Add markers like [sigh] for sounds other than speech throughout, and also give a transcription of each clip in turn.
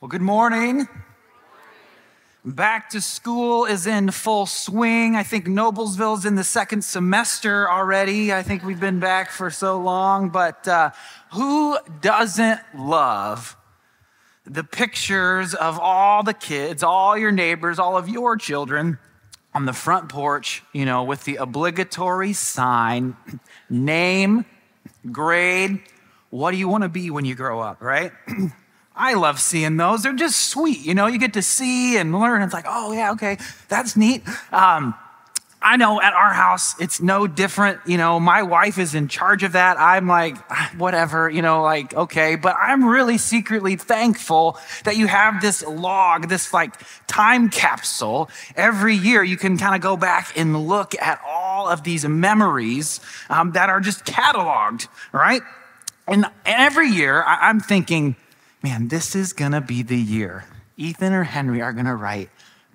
Well, good morning. Back to school is in full swing. I think Noblesville's in the second semester already. I think we've been back for so long, but uh, who doesn't love the pictures of all the kids, all your neighbors, all of your children on the front porch, you know, with the obligatory sign name, grade, what do you want to be when you grow up, right? [clears throat] I love seeing those. They're just sweet. You know, you get to see and learn. It's like, oh, yeah, okay, that's neat. Um, I know at our house, it's no different. You know, my wife is in charge of that. I'm like, [sighs] whatever, you know, like, okay. But I'm really secretly thankful that you have this log, this like time capsule. Every year, you can kind of go back and look at all of these memories um, that are just cataloged, right? And every year, I- I'm thinking, man, this is gonna be the year. Ethan or Henry are gonna write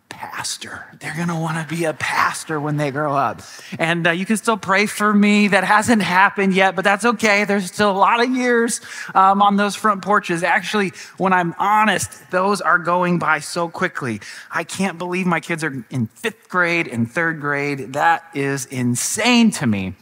pastor. They're gonna wanna be a pastor when they grow up. And uh, you can still pray for me. That hasn't happened yet, but that's okay. There's still a lot of years um, on those front porches. Actually, when I'm honest, those are going by so quickly. I can't believe my kids are in fifth grade and third grade. That is insane to me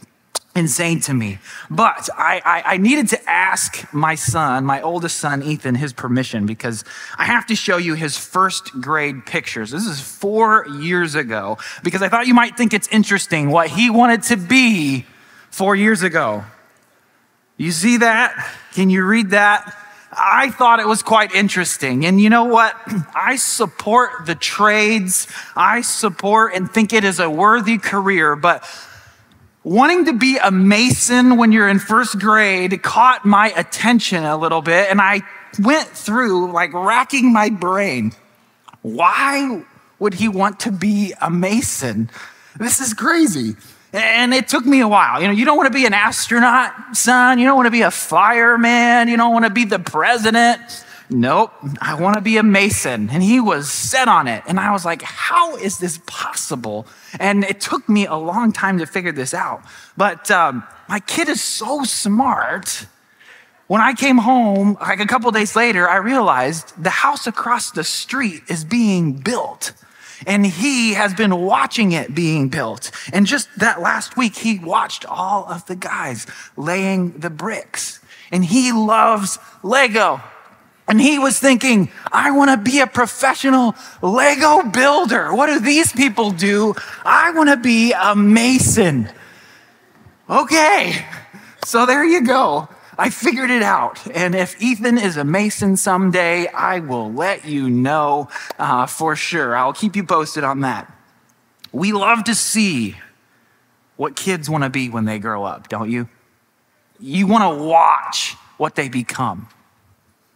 insane to me. But I, I, I, needed to ask my son, my oldest son, Ethan, his permission because I have to show you his first grade pictures. This is four years ago because I thought you might think it's interesting what he wanted to be four years ago. You see that? Can you read that? I thought it was quite interesting. And you know what? [clears throat] I support the trades. I support and think it is a worthy career, but wanting to be a mason when you're in first grade caught my attention a little bit and i went through like racking my brain. Why would he want to be a mason? This is crazy. And it took me a while. You know you don't want to be an astronaut son. You don't want to be a fireman. You don't want to be the president Nope, I want to be a mason. And he was set on it. And I was like, how is this possible? And it took me a long time to figure this out. But um, my kid is so smart. When I came home, like a couple days later, I realized the house across the street is being built. And he has been watching it being built. And just that last week, he watched all of the guys laying the bricks. And he loves Lego. And he was thinking, I want to be a professional Lego builder. What do these people do? I want to be a mason. Okay, so there you go. I figured it out. And if Ethan is a mason someday, I will let you know uh, for sure. I'll keep you posted on that. We love to see what kids want to be when they grow up, don't you? You want to watch what they become.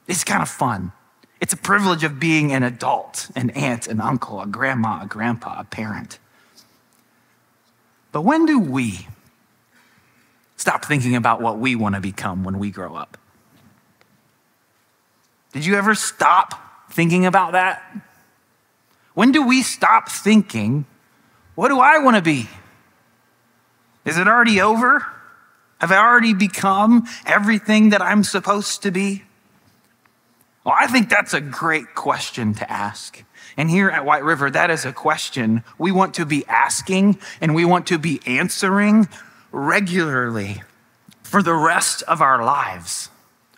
It's kind of fun. It's a privilege of being an adult, an aunt, an uncle, a grandma, a grandpa, a parent. But when do we stop thinking about what we want to become when we grow up? Did you ever stop thinking about that? When do we stop thinking, what do I want to be? Is it already over? Have I already become everything that I'm supposed to be? Well, I think that's a great question to ask. And here at White River, that is a question we want to be asking and we want to be answering regularly for the rest of our lives.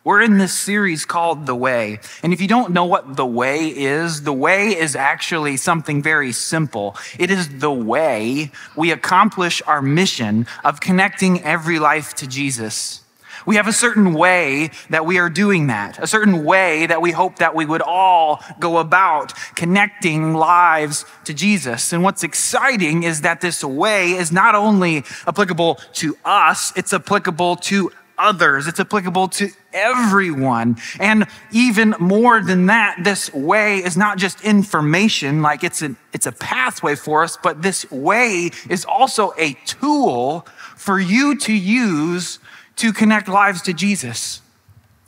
We're in this series called The Way. And if you don't know what the way is, the way is actually something very simple. It is the way we accomplish our mission of connecting every life to Jesus. We have a certain way that we are doing that, a certain way that we hope that we would all go about connecting lives to Jesus. And what's exciting is that this way is not only applicable to us, it's applicable to others. It's applicable to everyone. And even more than that, this way is not just information, like it's a, it's a pathway for us, but this way is also a tool for you to use to connect lives to Jesus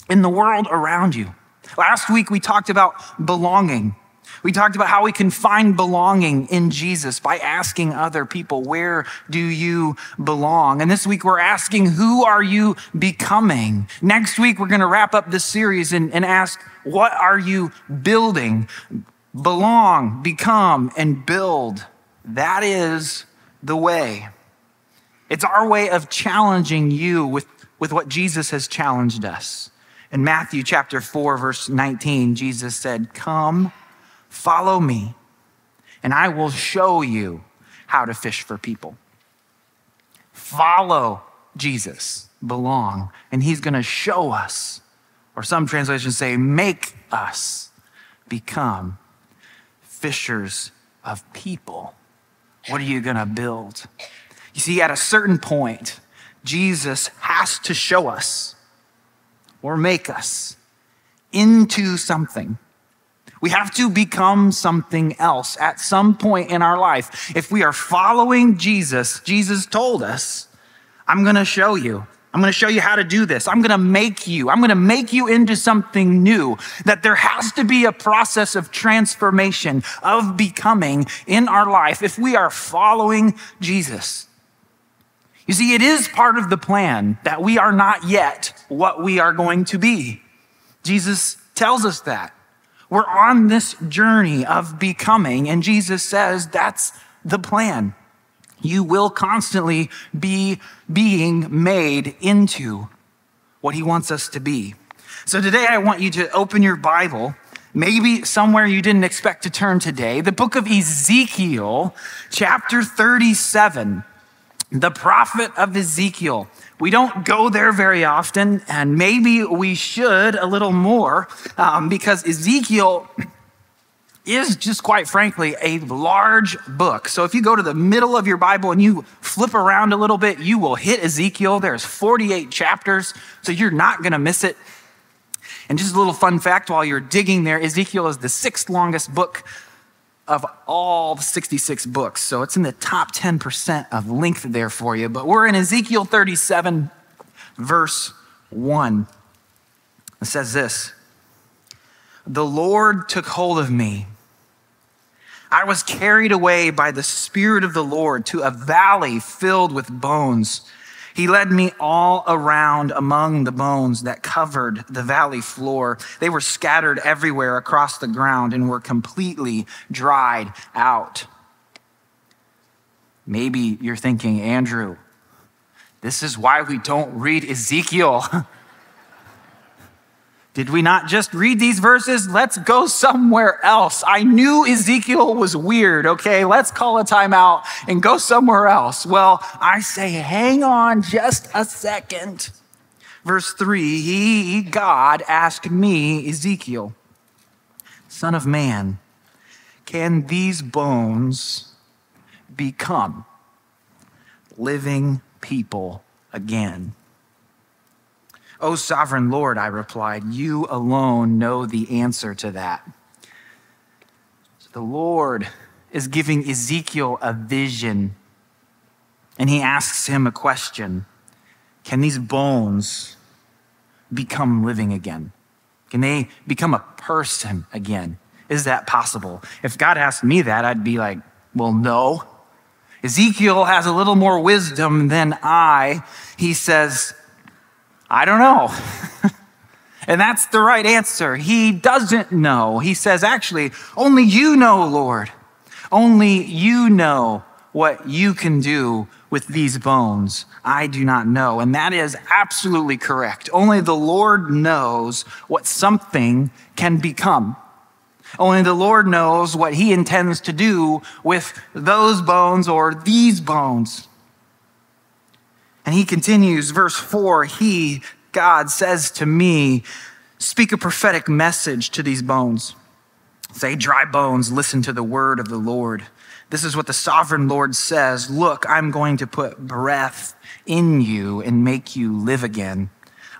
in the world around you. Last week, we talked about belonging. We talked about how we can find belonging in Jesus by asking other people, Where do you belong? And this week we're asking, Who are you becoming? Next week we're going to wrap up this series and, and ask, What are you building? Belong, become, and build. That is the way. It's our way of challenging you with, with what Jesus has challenged us. In Matthew chapter 4, verse 19, Jesus said, Come Follow me, and I will show you how to fish for people. Follow Jesus, belong, and he's going to show us, or some translations say, make us become fishers of people. What are you going to build? You see, at a certain point, Jesus has to show us or make us into something we have to become something else at some point in our life. If we are following Jesus, Jesus told us, I'm going to show you. I'm going to show you how to do this. I'm going to make you. I'm going to make you into something new. That there has to be a process of transformation, of becoming in our life if we are following Jesus. You see, it is part of the plan that we are not yet what we are going to be. Jesus tells us that. We're on this journey of becoming, and Jesus says that's the plan. You will constantly be being made into what he wants us to be. So today I want you to open your Bible, maybe somewhere you didn't expect to turn today, the book of Ezekiel, chapter 37, the prophet of Ezekiel. We don't go there very often, and maybe we should a little more um, because Ezekiel is just quite frankly a large book. So if you go to the middle of your Bible and you flip around a little bit, you will hit Ezekiel. There's 48 chapters, so you're not going to miss it. And just a little fun fact while you're digging there, Ezekiel is the sixth longest book of all the 66 books. So it's in the top 10% of length there for you. But we're in Ezekiel 37, verse 1. It says this The Lord took hold of me. I was carried away by the Spirit of the Lord to a valley filled with bones. He led me all around among the bones that covered the valley floor. They were scattered everywhere across the ground and were completely dried out. Maybe you're thinking, Andrew, this is why we don't read Ezekiel. [laughs] Did we not just read these verses? Let's go somewhere else. I knew Ezekiel was weird, okay? Let's call a timeout and go somewhere else. Well, I say, hang on just a second. Verse three, he, God, asked me, Ezekiel, Son of man, can these bones become living people again? O sovereign Lord, I replied, you alone know the answer to that. So the Lord is giving Ezekiel a vision, and he asks him a question Can these bones become living again? Can they become a person again? Is that possible? If God asked me that, I'd be like, Well, no. Ezekiel has a little more wisdom than I. He says, I don't know. [laughs] and that's the right answer. He doesn't know. He says, actually, only you know, Lord. Only you know what you can do with these bones. I do not know. And that is absolutely correct. Only the Lord knows what something can become. Only the Lord knows what he intends to do with those bones or these bones. And he continues, verse 4 He, God, says to me, Speak a prophetic message to these bones. Say, dry bones, listen to the word of the Lord. This is what the sovereign Lord says Look, I'm going to put breath in you and make you live again.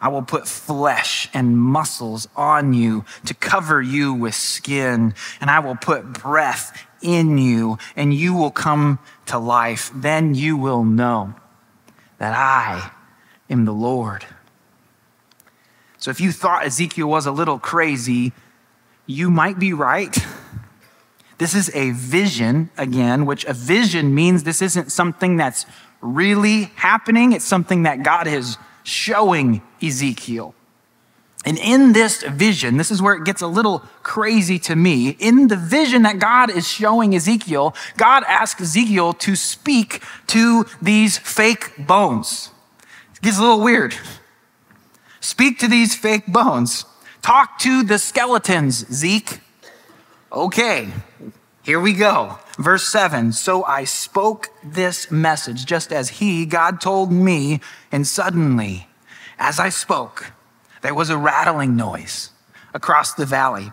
I will put flesh and muscles on you to cover you with skin, and I will put breath in you, and you will come to life. Then you will know that I am the Lord. So if you thought Ezekiel was a little crazy, you might be right. This is a vision, again, which a vision means this isn't something that's really happening. It's something that God is showing Ezekiel. And in this vision, this is where it gets a little crazy to me. In the vision that God is showing Ezekiel, God asks Ezekiel to speak to these fake bones. It gets a little weird. Speak to these fake bones. Talk to the skeletons, Zeke. Okay, here we go. Verse 7 So I spoke this message just as he, God, told me, and suddenly, as I spoke, there was a rattling noise across the valley.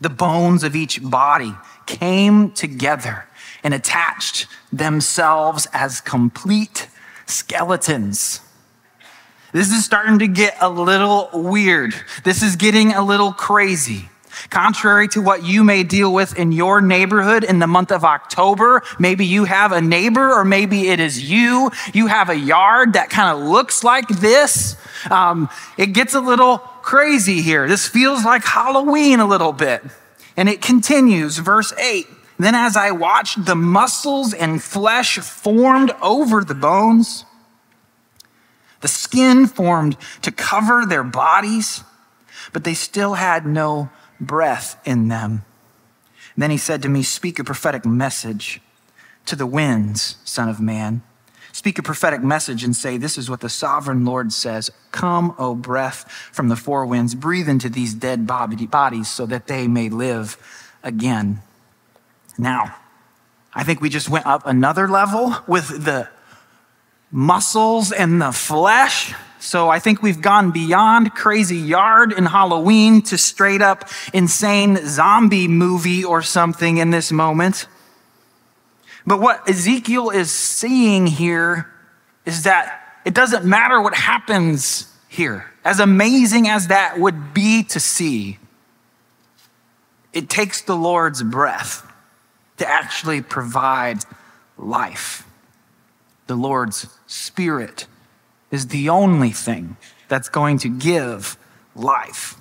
The bones of each body came together and attached themselves as complete skeletons. This is starting to get a little weird. This is getting a little crazy. Contrary to what you may deal with in your neighborhood in the month of October, maybe you have a neighbor or maybe it is you. You have a yard that kind of looks like this. Um, it gets a little crazy here. This feels like Halloween a little bit. And it continues, verse 8. Then, as I watched, the muscles and flesh formed over the bones. The skin formed to cover their bodies, but they still had no breath in them. Then he said to me, Speak a prophetic message to the winds, Son of Man. Speak a prophetic message and say, This is what the sovereign Lord says Come, O breath from the four winds, breathe into these dead bodies so that they may live again. Now, I think we just went up another level with the muscles and the flesh. So I think we've gone beyond crazy yard and Halloween to straight up insane zombie movie or something in this moment. But what Ezekiel is seeing here is that it doesn't matter what happens here. As amazing as that would be to see, it takes the Lord's breath to actually provide life. The Lord's Spirit is the only thing that's going to give life.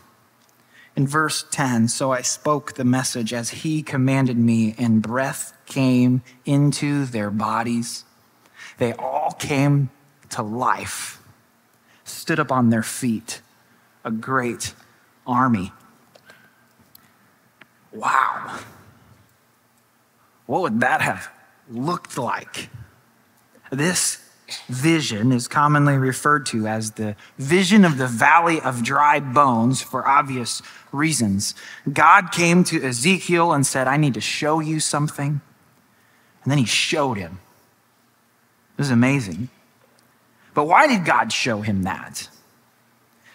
In verse 10, so I spoke the message as he commanded me, and breath came into their bodies. They all came to life, stood up on their feet, a great army. Wow. What would that have looked like? This vision is commonly referred to as the vision of the valley of dry bones for obvious reasons. God came to Ezekiel and said, I need to show you something. And then he showed him. This is amazing. But why did God show him that?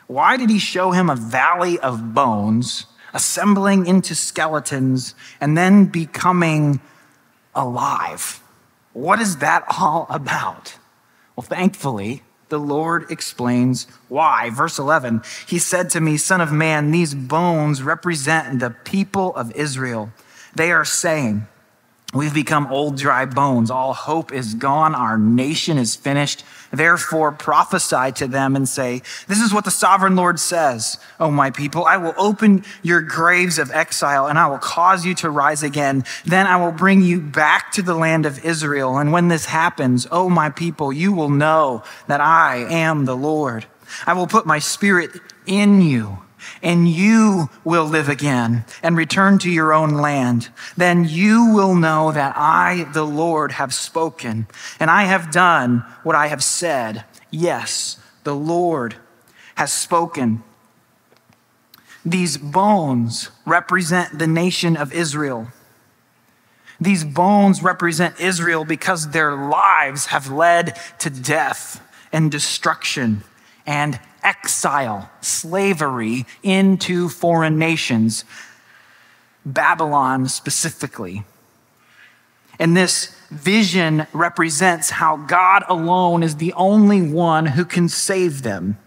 Why did he show him a valley of bones assembling into skeletons and then becoming alive? What is that all about? Well, thankfully, the Lord explains why. Verse 11, he said to me, Son of man, these bones represent the people of Israel. They are saying, We've become old, dry bones. All hope is gone. Our nation is finished. Therefore, prophesy to them and say, This is what the sovereign Lord says, O my people. I will open your graves of exile and I will cause you to rise again. Then I will bring you back to the land of Israel. And when this happens, O my people, you will know that I am the Lord. I will put my spirit in you and you will live again and return to your own land. Then you will know that I, the Lord, have spoken and I have done what I have said. Yes, the Lord has spoken. These bones represent the nation of Israel. These bones represent Israel because their lives have led to death and destruction and exile, slavery into foreign nations, Babylon specifically. And this vision represents how God alone is the only one who can save them.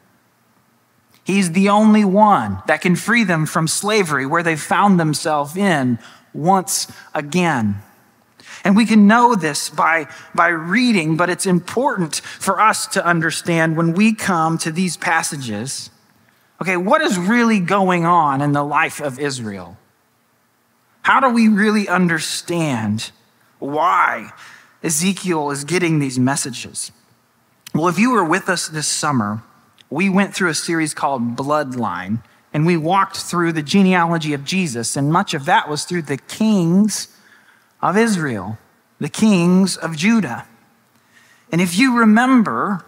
He's the only one that can free them from slavery where they found themselves in once again. And we can know this by, by reading, but it's important for us to understand when we come to these passages okay, what is really going on in the life of Israel? How do we really understand why Ezekiel is getting these messages? Well, if you were with us this summer, we went through a series called Bloodline, and we walked through the genealogy of Jesus, and much of that was through the kings of Israel, the kings of Judah. And if you remember,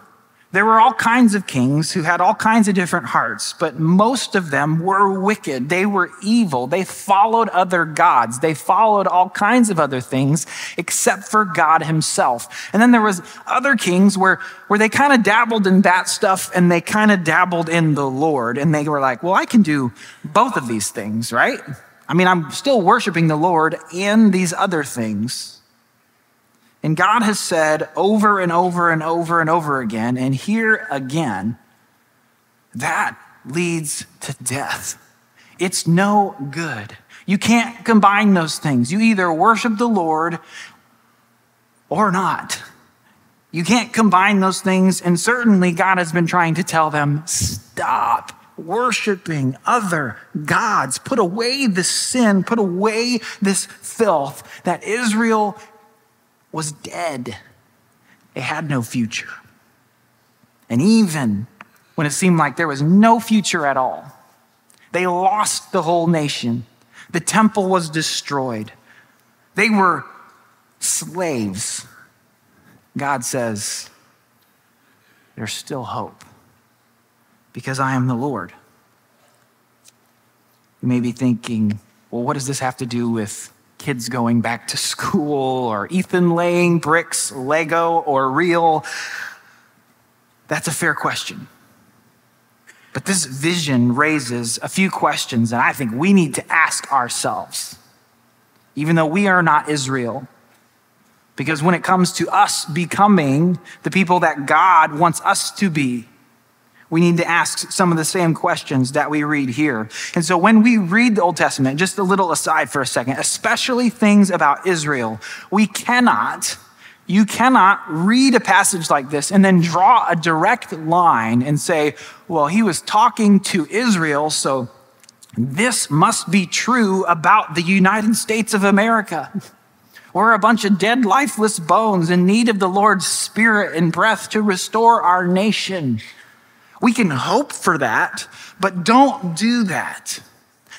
there were all kinds of kings who had all kinds of different hearts, but most of them were wicked. They were evil. They followed other gods. They followed all kinds of other things except for God himself. And then there was other kings where, where they kind of dabbled in that stuff and they kind of dabbled in the Lord. And they were like, well, I can do both of these things, right? I mean, I'm still worshiping the Lord and these other things. And God has said over and over and over and over again, and here again, that leads to death. It's no good. You can't combine those things. You either worship the Lord or not. You can't combine those things. And certainly, God has been trying to tell them stop worshiping other gods. Put away this sin, put away this filth that Israel was dead. They had no future. And even when it seemed like there was no future at all, they lost the whole nation. The temple was destroyed. They were slaves. God says, There's still hope because I am the Lord. You may be thinking, well, what does this have to do with kids going back to school or Ethan laying bricks, Lego or real? That's a fair question. But this vision raises a few questions that I think we need to ask ourselves, even though we are not Israel. Because when it comes to us becoming the people that God wants us to be, we need to ask some of the same questions that we read here. And so when we read the Old Testament, just a little aside for a second, especially things about Israel, we cannot, you cannot read a passage like this and then draw a direct line and say, well, he was talking to Israel, so this must be true about the United States of America. We're a bunch of dead, lifeless bones in need of the Lord's spirit and breath to restore our nation. We can hope for that, but don't do that.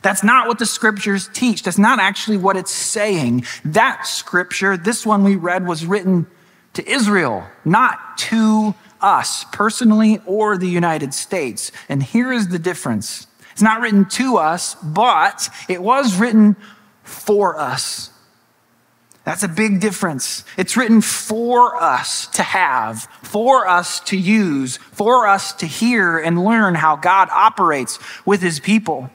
That's not what the scriptures teach. That's not actually what it's saying. That scripture, this one we read, was written to Israel, not to us personally or the United States. And here is the difference it's not written to us, but it was written for us. That's a big difference. It's written for us to have, for us to use, for us to hear and learn how God operates with his people.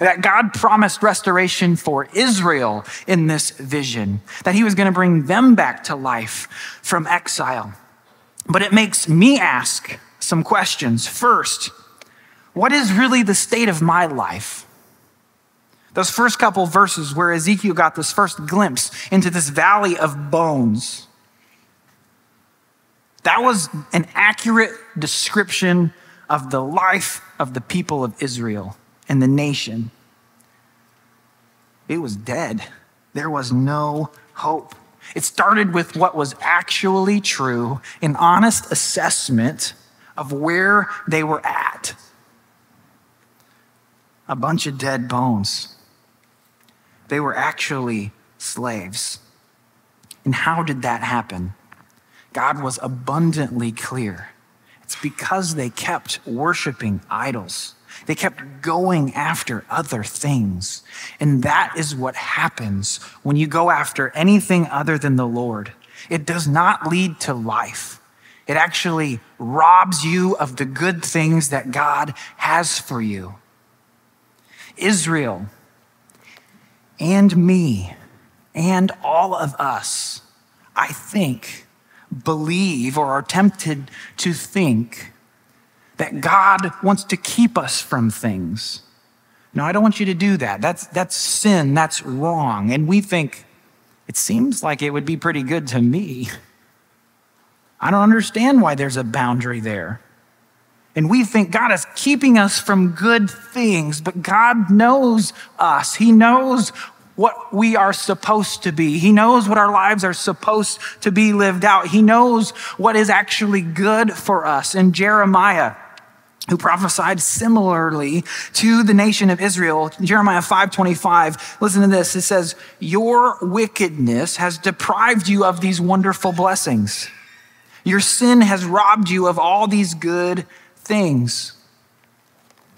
That God promised restoration for Israel in this vision, that he was going to bring them back to life from exile. But it makes me ask some questions. First, what is really the state of my life? Those first couple verses where Ezekiel got this first glimpse into this valley of bones. That was an accurate description of the life of the people of Israel and the nation. It was dead. There was no hope. It started with what was actually true, an honest assessment of where they were at. A bunch of dead bones. They were actually slaves. And how did that happen? God was abundantly clear. It's because they kept worshiping idols. They kept going after other things. And that is what happens when you go after anything other than the Lord. It does not lead to life. It actually robs you of the good things that God has for you. Israel and me and all of us, I think, believe or are tempted to think that God wants to keep us from things. No, I don't want you to do that. That's, that's sin. That's wrong. And we think, it seems like it would be pretty good to me. I don't understand why there's a boundary there. And we think God is keeping us from good things, but God knows us. He knows what we are supposed to be. He knows what our lives are supposed to be lived out. He knows what is actually good for us. And Jeremiah, who prophesied similarly to the nation of Israel, Jeremiah 5:25. Listen to this. It says, "Your wickedness has deprived you of these wonderful blessings. Your sin has robbed you of all these good things."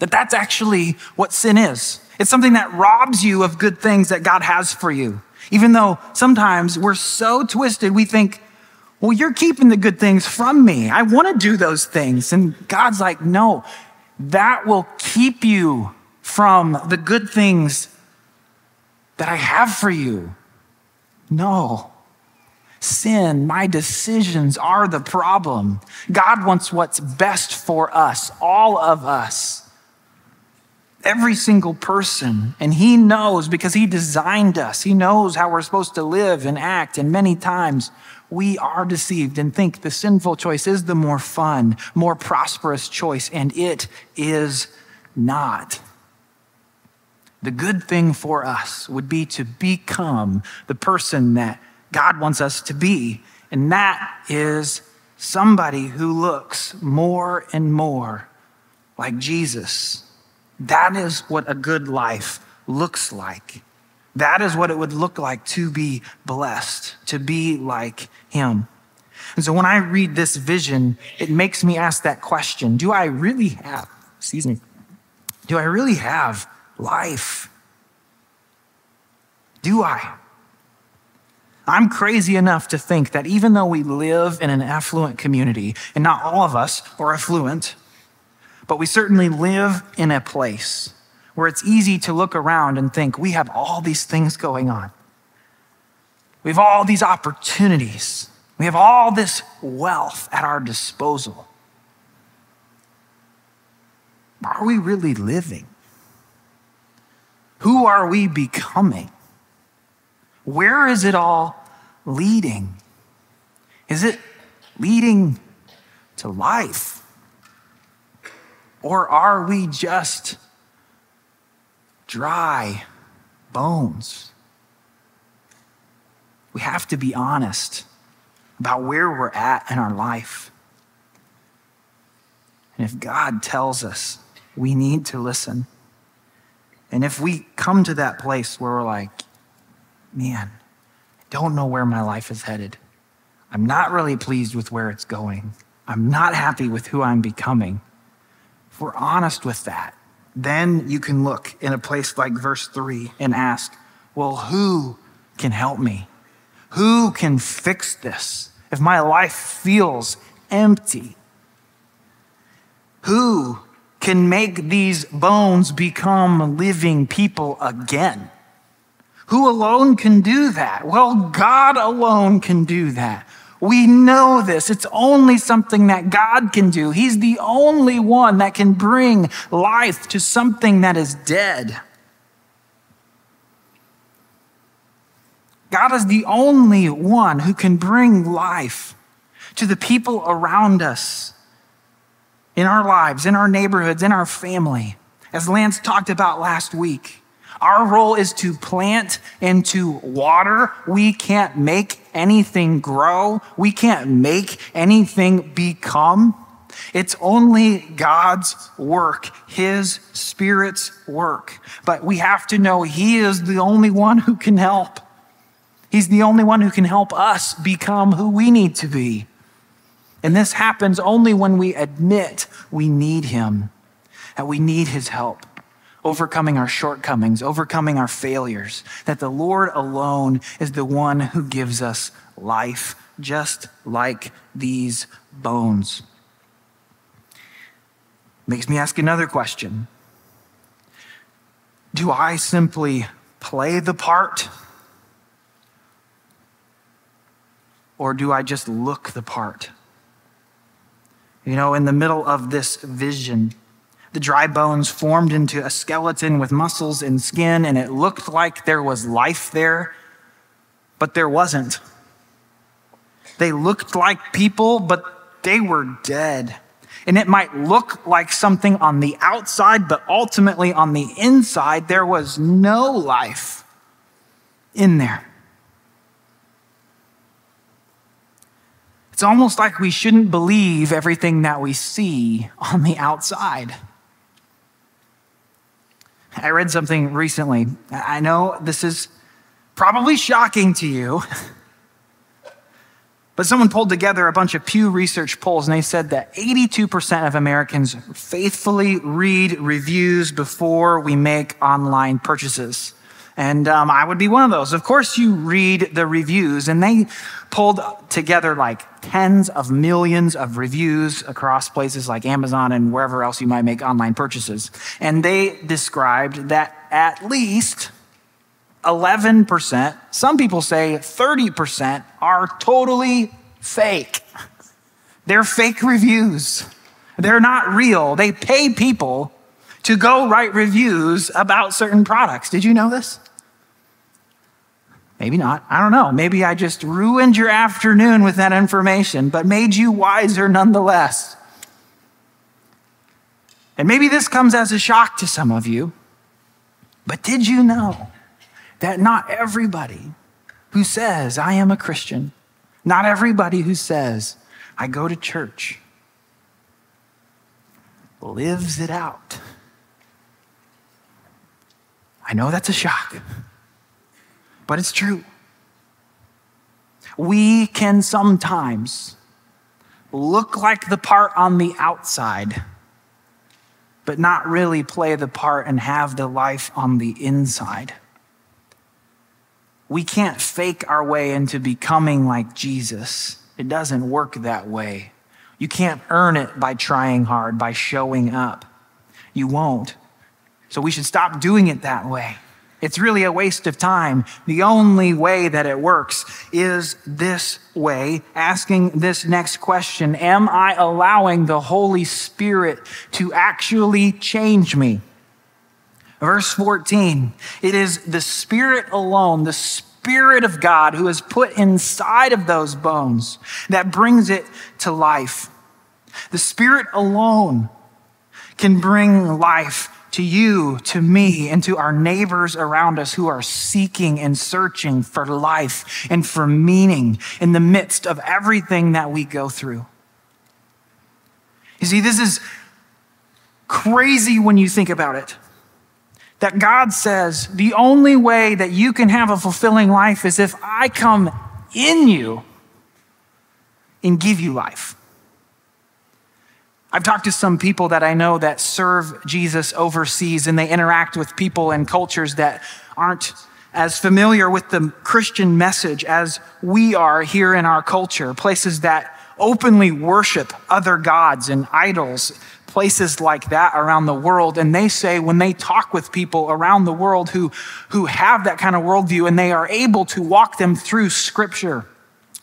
That that's actually what sin is. It's something that robs you of good things that God has for you. Even though sometimes we're so twisted, we think, well, you're keeping the good things from me. I want to do those things. And God's like, no, that will keep you from the good things that I have for you. No. Sin, my decisions are the problem. God wants what's best for us, all of us every single person. And He knows because He designed us. He knows how we're supposed to live and act. And many times we are deceived and think the sinful choice is the more fun, more prosperous choice. And it is not. The good thing for us would be to become the person that God wants us to be. And that is somebody who looks more and more like Jesus. That is what a good life looks like. That is what it would look like to be blessed, to be like Him. And so when I read this vision, it makes me ask that question Do I really have, excuse me, do I really have life? Do I? I'm crazy enough to think that even though we live in an affluent community, and not all of us are affluent, but we certainly live in a place where it's easy to look around and think we have all these things going on. We have all these opportunities. We have all this wealth at our disposal. Are we really living? Who are we becoming? Where is it all leading? Is it leading to life? Or are we just dry bones? We have to be honest about where we're at in our life. And if God tells us, we need to listen. And if we come to that place where we're like, man, don't know where my life is headed. I'm not really pleased with where it's going. I'm not happy with who I'm becoming If we're honest with that, then you can look in a place like verse 3 and ask, well, who can help me? Who can fix this? If my life feels empty, who can make these bones become living people again? Who alone can do that? Well, God alone can do that. We know this. It's only something that God can do. He's the only one that can bring life to something that is dead. God is the only one who can bring life to the people around us in our lives, in our neighborhoods, in our family. As Lance talked about last week, our role is to plant and to water. We can't make anything grow. We can't make anything become. It's only God's work, His Spirit's work. But we have to know He is the only one who can help. He's the only one who can help us become who we need to be. And this happens only when we admit we need Him, that we need His help overcoming our shortcomings, overcoming our failures, that the Lord alone is the one who gives us life, just like these bones. Makes me ask another question Do I simply play the part? Or do I just look the part? You know, in the middle of this vision, the dry bones formed into a skeleton with muscles and skin, and it looked like there was life there, but there wasn't. They looked like people, but they were dead. And it might look like something on the outside, but ultimately on the inside, there was no life. in there. It's almost like we shouldn't believe everything that we see on the outside. I read something recently. I know this is probably shocking to you, [laughs] but someone pulled together a bunch of Pew Research polls and they said that 82% of Americans faithfully read reviews before we make online purchases. And um, I would be one of those. Of course, you read the reviews, and they pulled together like tens of millions of reviews across places like Amazon and wherever else you might make online purchases. And they described that at least 11%, some people say 30%, are totally fake. They're fake reviews. They're not real. They pay people to go write reviews about certain products. Did you know this? Maybe not. I don't know. Maybe I just ruined your afternoon with that information, but made you wiser nonetheless. And maybe this comes as a shock to some of you, but did you know that not everybody who says, I am a Christian, not everybody who says, I go to church, lives it out? I know that's a shock but it's true. We can sometimes look like the part on the outside, but not really play the part and have the life on the inside. We can't fake our way into becoming like Jesus. It doesn't work that way. You can't earn it by trying hard, by showing up. You won't. So we should stop doing it that way. It's really a waste of time. The only way that it works is this way, asking this next question Am I allowing the Holy Spirit to actually change me? Verse 14 it is the Spirit alone, the Spirit of God who is put inside of those bones that brings it to life. The Spirit alone can bring life to you, to me, and to our neighbors around us who are seeking and searching for life and for meaning in the midst of everything that we go through. You see, this is crazy when you think about it. That God says the only way that you can have a fulfilling life is if I come in you and give you life. I've talked to some people that I know that serve Jesus overseas and they interact with people and cultures that aren't as familiar with the Christian message as we are here in our culture, places that openly worship other gods and idols, places like that around the world. And they say when they talk with people around the world who, who have that kind of worldview and they are able to walk them through scripture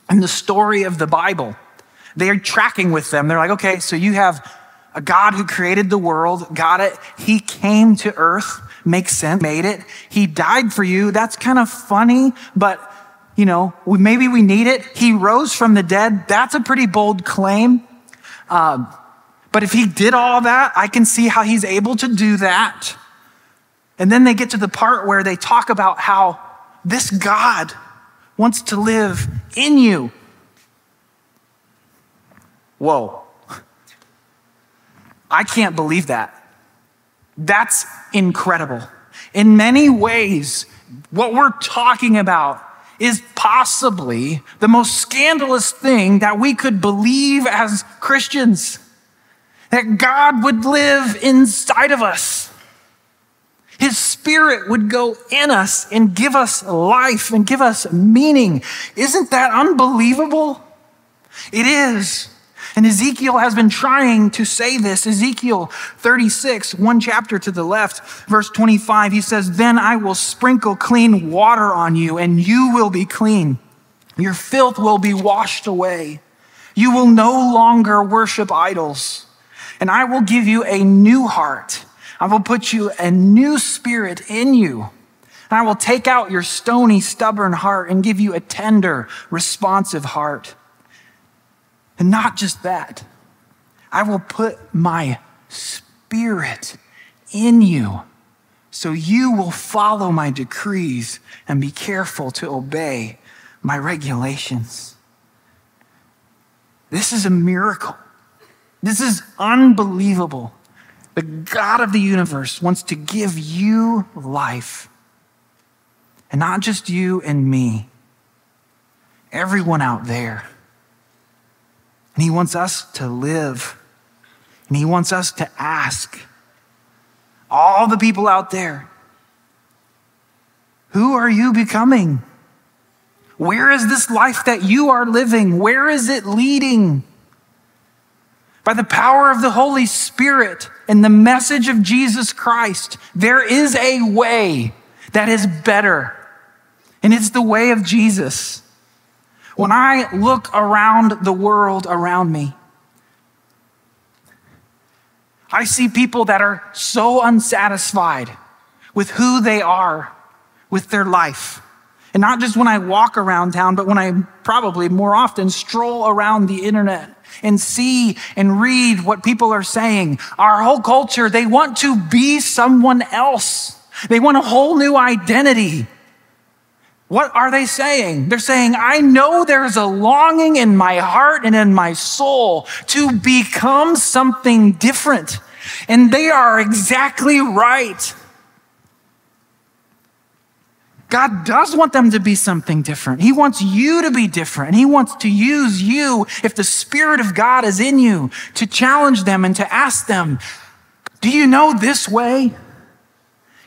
and the story of the Bible, they're tracking with them. They're like, okay, so you have a God who created the world, got it. He came to earth, makes sense, made it. He died for you. That's kind of funny, but you know, maybe we need it. He rose from the dead. That's a pretty bold claim. Um, but if he did all that, I can see how he's able to do that. And then they get to the part where they talk about how this God wants to live in you. Whoa. I can't believe that. That's incredible. In many ways, what we're talking about is possibly the most scandalous thing that we could believe as Christians that God would live inside of us. His spirit would go in us and give us life and give us meaning. Isn't that unbelievable? It is. And Ezekiel has been trying to say this. Ezekiel 36, one chapter to the left, verse 25, he says, Then I will sprinkle clean water on you, and you will be clean. Your filth will be washed away. You will no longer worship idols. And I will give you a new heart. I will put you a new spirit in you. And I will take out your stony, stubborn heart and give you a tender, responsive heart. And not just that, I will put my spirit in you so you will follow my decrees and be careful to obey my regulations. This is a miracle. This is unbelievable. The God of the universe wants to give you life. And not just you and me, everyone out there. And He wants us to live. And He wants us to ask. All the people out there, who are you becoming? Where is this life that you are living? Where is it leading? By the power of the Holy Spirit and the message of Jesus Christ, there is a way that is better, and it's the way of Jesus. When I look around the world around me, I see people that are so unsatisfied with who they are, with their life. And not just when I walk around town, but when I probably more often stroll around the internet and see and read what people are saying. Our whole culture, they want to be someone else. They want a whole new identity. What are they saying? They're saying, I know there's a longing in my heart and in my soul to become something different. And they are exactly right. God does want them to be something different. He wants you to be different. He wants to use you, if the Spirit of God is in you, to challenge them and to ask them, Do you know this way?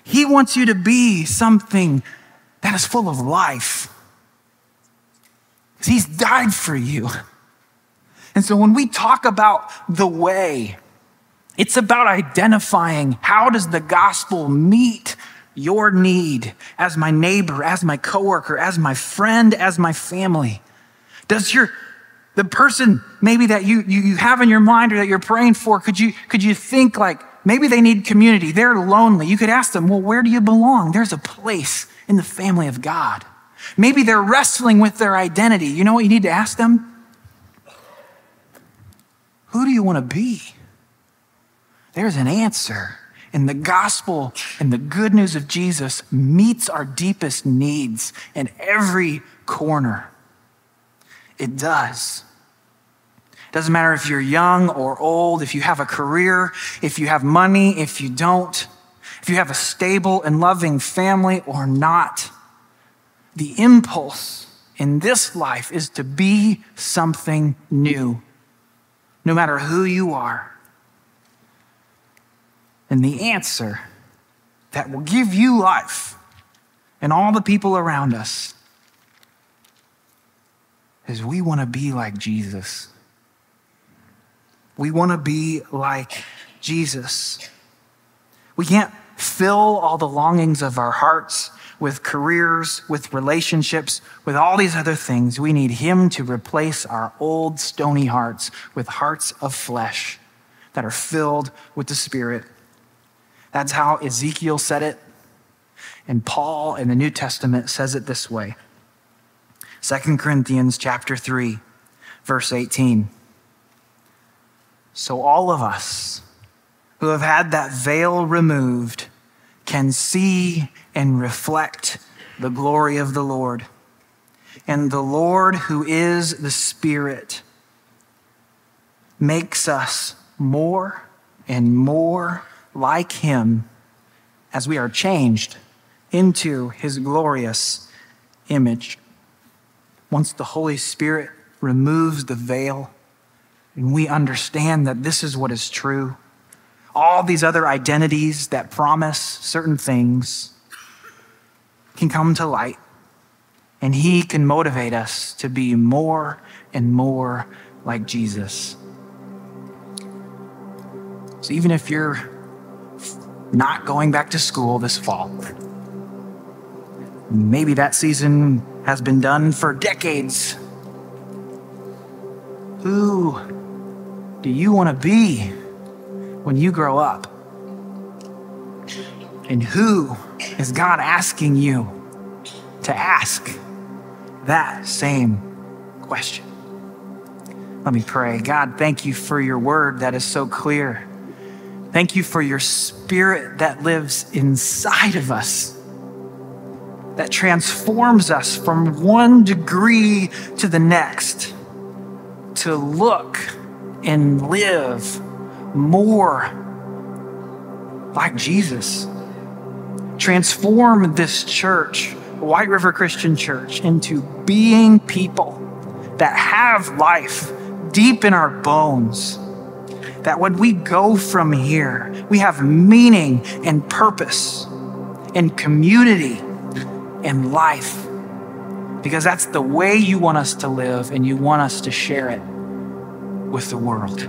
He wants you to be something that is full of life. He's died for you. And so when we talk about the way, it's about identifying how does the gospel meet your need as my neighbor, as my coworker, as my friend, as my family? Does your the person maybe that you, you, you have in your mind or that you're praying for, could you, could you think like maybe they need community? They're lonely. You could ask them, well, where do you belong? There's a place in the family of God. Maybe they're wrestling with their identity. You know what you need to ask them? Who do you want to be? There's an answer and the gospel and the good news of Jesus meets our deepest needs in every corner. It does. It doesn't matter if you're young or old, if you have a career, if you have money, if you don't, if you have a stable and loving family or not. The impulse in this life is to be something new, no matter who you are. And the answer that will give you life and all the people around us is we want to be like Jesus. We want to be like Jesus. We can't fill all the longings of our hearts with careers, with relationships, with all these other things. We need Him to replace our old stony hearts with hearts of flesh that are filled with the Spirit. That's how Ezekiel said it. And Paul in the New Testament says it this way. 2 Corinthians chapter 3, verse 18. So all of us who have had that veil removed can see and reflect the glory of the Lord. And the Lord, who is the Spirit, makes us more and more like him as we are changed into his glorious image. Once the Holy Spirit removes the veil and we understand that this is what is true, all these other identities that promise certain things can come to light. And he can motivate us to be more and more like Jesus. So even if you're not going back to school this fall. Maybe that season has been done for decades. Who do you want to be when you grow up? And who is God asking you to ask that same question? Let me pray. God, thank you for your word that is so clear Thank you for your spirit that lives inside of us, that transforms us from one degree to the next to look and live more like Jesus. Transform this church, White River Christian Church, into being people that have life deep in our bones. That when we go from here, we have meaning and purpose and community and life. Because that's the way you want us to live and you want us to share it with the world.